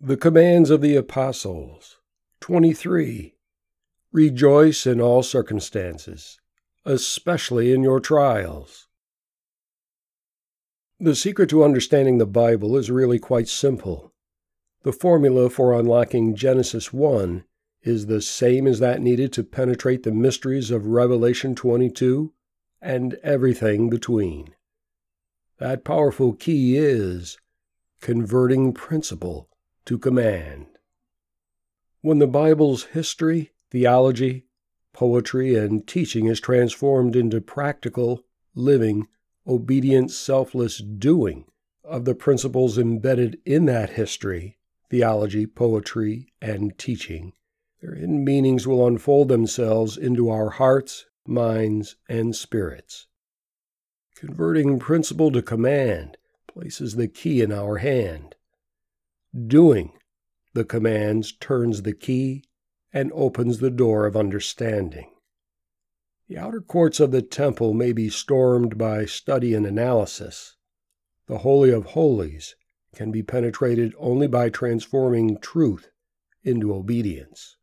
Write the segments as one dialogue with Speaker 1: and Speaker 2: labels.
Speaker 1: The commands of the apostles. 23. Rejoice in all circumstances, especially in your trials. The secret to understanding the Bible is really quite simple. The formula for unlocking Genesis 1 is the same as that needed to penetrate the mysteries of Revelation 22 and everything between. That powerful key is converting principle to command. When the Bible's history, theology, poetry, and teaching is transformed into practical, living, obedient, selfless doing of the principles embedded in that history, theology, poetry, and teaching, their hidden meanings will unfold themselves into our hearts, minds, and spirits. Converting principle to command places the key in our hand. Doing the commands turns the key and opens the door of understanding. The outer courts of the temple may be stormed by study and analysis. The Holy of Holies can be penetrated only by transforming truth into obedience.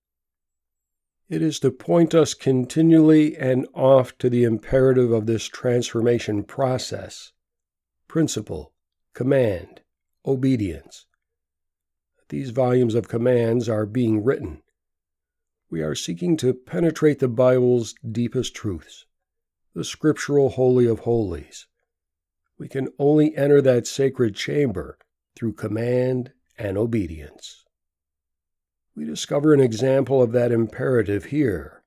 Speaker 1: It is to point us continually and oft to the imperative of this transformation process principle, command, obedience. These volumes of commands are being written. We are seeking to penetrate the Bible's deepest truths, the scriptural Holy of Holies. We can only enter that sacred chamber through command and obedience. We discover an example of that imperative here.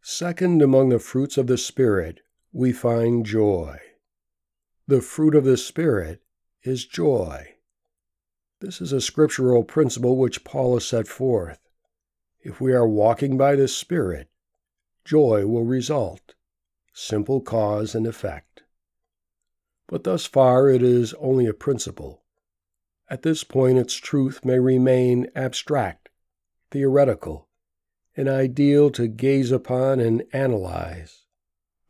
Speaker 1: Second among the fruits of the Spirit, we find joy. The fruit of the Spirit is joy. This is a scriptural principle which Paul has set forth. If we are walking by the Spirit, joy will result. Simple cause and effect. But thus far it is only a principle. At this point, its truth may remain abstract, theoretical, an ideal to gaze upon and analyze.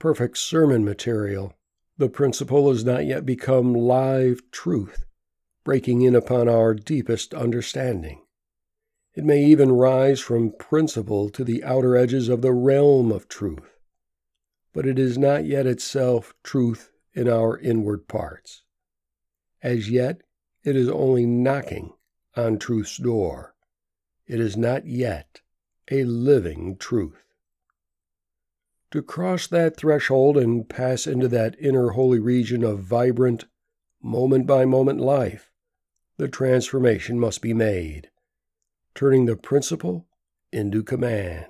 Speaker 1: Perfect sermon material the principle has not yet become live truth, breaking in upon our deepest understanding. It may even rise from principle to the outer edges of the realm of truth, but it is not yet itself truth in our inward parts. As yet, it is only knocking on truth's door. It is not yet a living truth. To cross that threshold and pass into that inner holy region of vibrant, moment by moment life, the transformation must be made, turning the principle into command.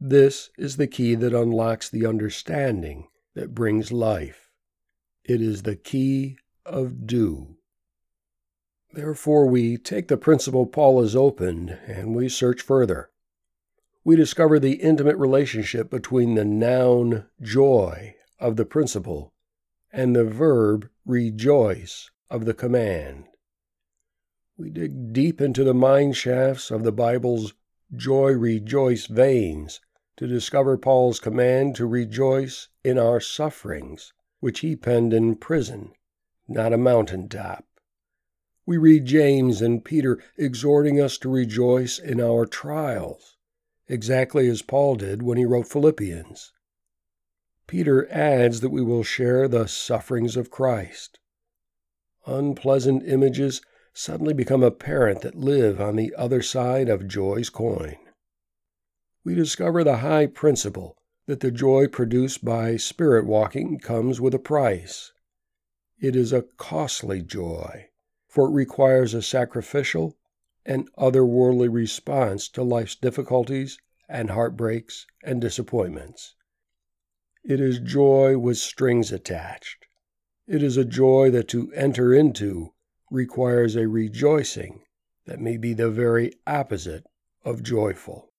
Speaker 1: This is the key that unlocks the understanding that brings life. It is the key of do. Therefore, we take the principle Paul has opened and we search further we discover the intimate relationship between the noun joy of the principle and the verb rejoice of the command. We dig deep into the mine shafts of the Bible's joy rejoice veins to discover Paul's command to rejoice in our sufferings, which he penned in prison, not a mountain top. We read James and Peter exhorting us to rejoice in our trials exactly as Paul did when he wrote Philippians. Peter adds that we will share the sufferings of Christ. Unpleasant images suddenly become apparent that live on the other side of joy's coin. We discover the high principle that the joy produced by spirit walking comes with a price. It is a costly joy, for it requires a sacrificial and otherworldly response to life's difficulties and heartbreaks and disappointments. It is joy with strings attached. It is a joy that to enter into requires a rejoicing that may be the very opposite of joyful.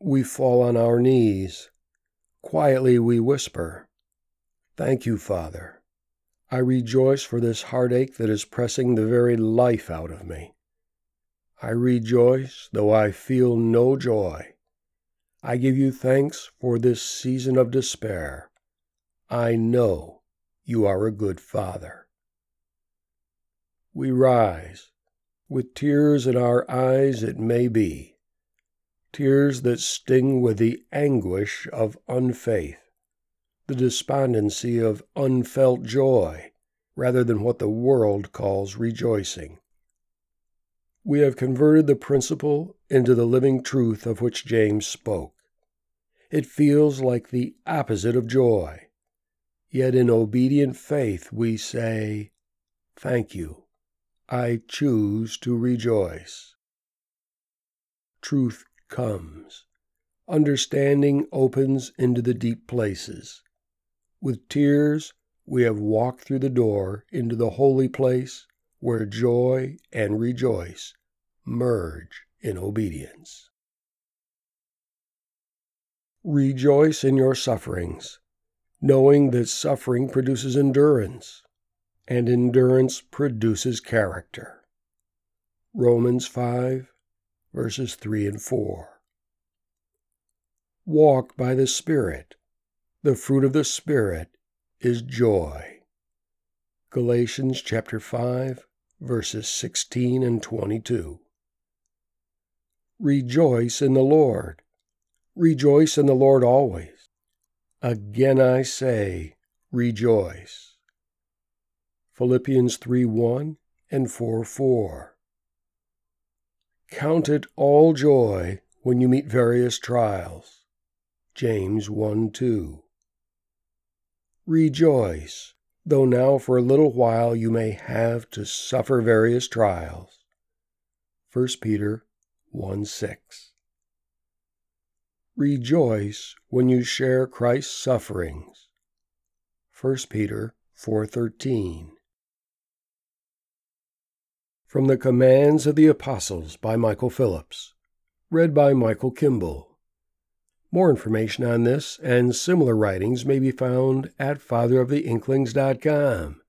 Speaker 1: We fall on our knees. Quietly we whisper, Thank you, Father. I rejoice for this heartache that is pressing the very life out of me. I rejoice though I feel no joy. I give you thanks for this season of despair. I know you are a good Father. We rise, with tears in our eyes, it may be, tears that sting with the anguish of unfaith, the despondency of unfelt joy, rather than what the world calls rejoicing. We have converted the principle into the living truth of which James spoke. It feels like the opposite of joy. Yet in obedient faith we say, Thank you. I choose to rejoice. Truth comes. Understanding opens into the deep places. With tears, we have walked through the door into the holy place where joy and rejoice merge in obedience. Rejoice in your sufferings, knowing that suffering produces endurance, and endurance produces character. Romans 5, verses 3 and 4. Walk by the Spirit. The fruit of the Spirit is joy. Galatians chapter 5, verses 16 and 22. Rejoice in the Lord. Rejoice in the Lord always. Again I say, rejoice. Philippians 3 1 and 4 4. Count it all joy when you meet various trials. James 1 2. Rejoice, though now for a little while you may have to suffer various trials. 1 Peter 1 6. Rejoice when you share Christ's sufferings. 1 Peter 4:13. From the Commands of the Apostles by Michael Phillips, read by Michael Kimball. More information on this and similar writings may be found at fatheroftheinklings.com.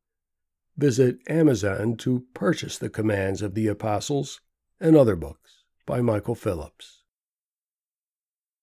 Speaker 1: Visit Amazon to purchase the Commands of the Apostles and other books by Michael Phillips.